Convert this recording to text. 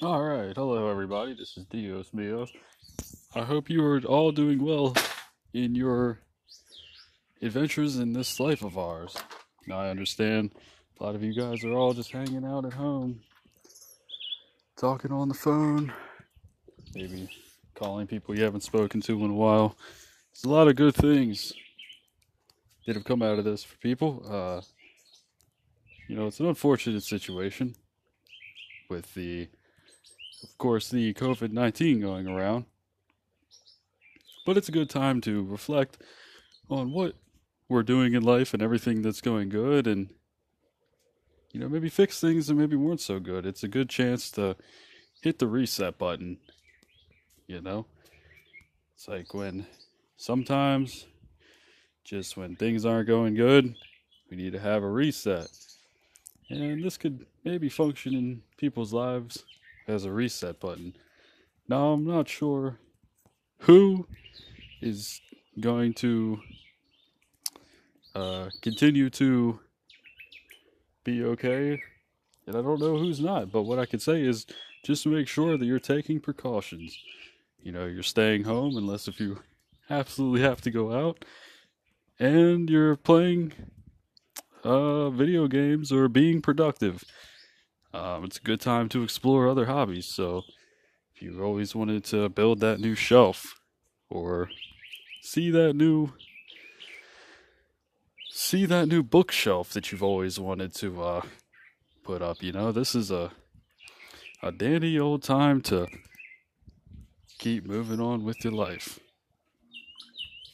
All right, hello everybody. This is Dios Mios. I hope you are all doing well in your adventures in this life of ours. Now, I understand a lot of you guys are all just hanging out at home, talking on the phone, maybe calling people you haven't spoken to in a while. There's a lot of good things that have come out of this for people. Uh, you know, it's an unfortunate situation with the of course, the COVID 19 going around. But it's a good time to reflect on what we're doing in life and everything that's going good and, you know, maybe fix things that maybe weren't so good. It's a good chance to hit the reset button, you know? It's like when sometimes, just when things aren't going good, we need to have a reset. And this could maybe function in people's lives as a reset button. Now, I'm not sure who is going to uh, continue to be okay, and I don't know who's not, but what I can say is just make sure that you're taking precautions. You know, you're staying home unless if you absolutely have to go out, and you're playing uh, video games or being productive. Um, it's a good time to explore other hobbies. So, if you've always wanted to build that new shelf or see that new see that new bookshelf that you've always wanted to uh, put up, you know, this is a a dandy old time to keep moving on with your life.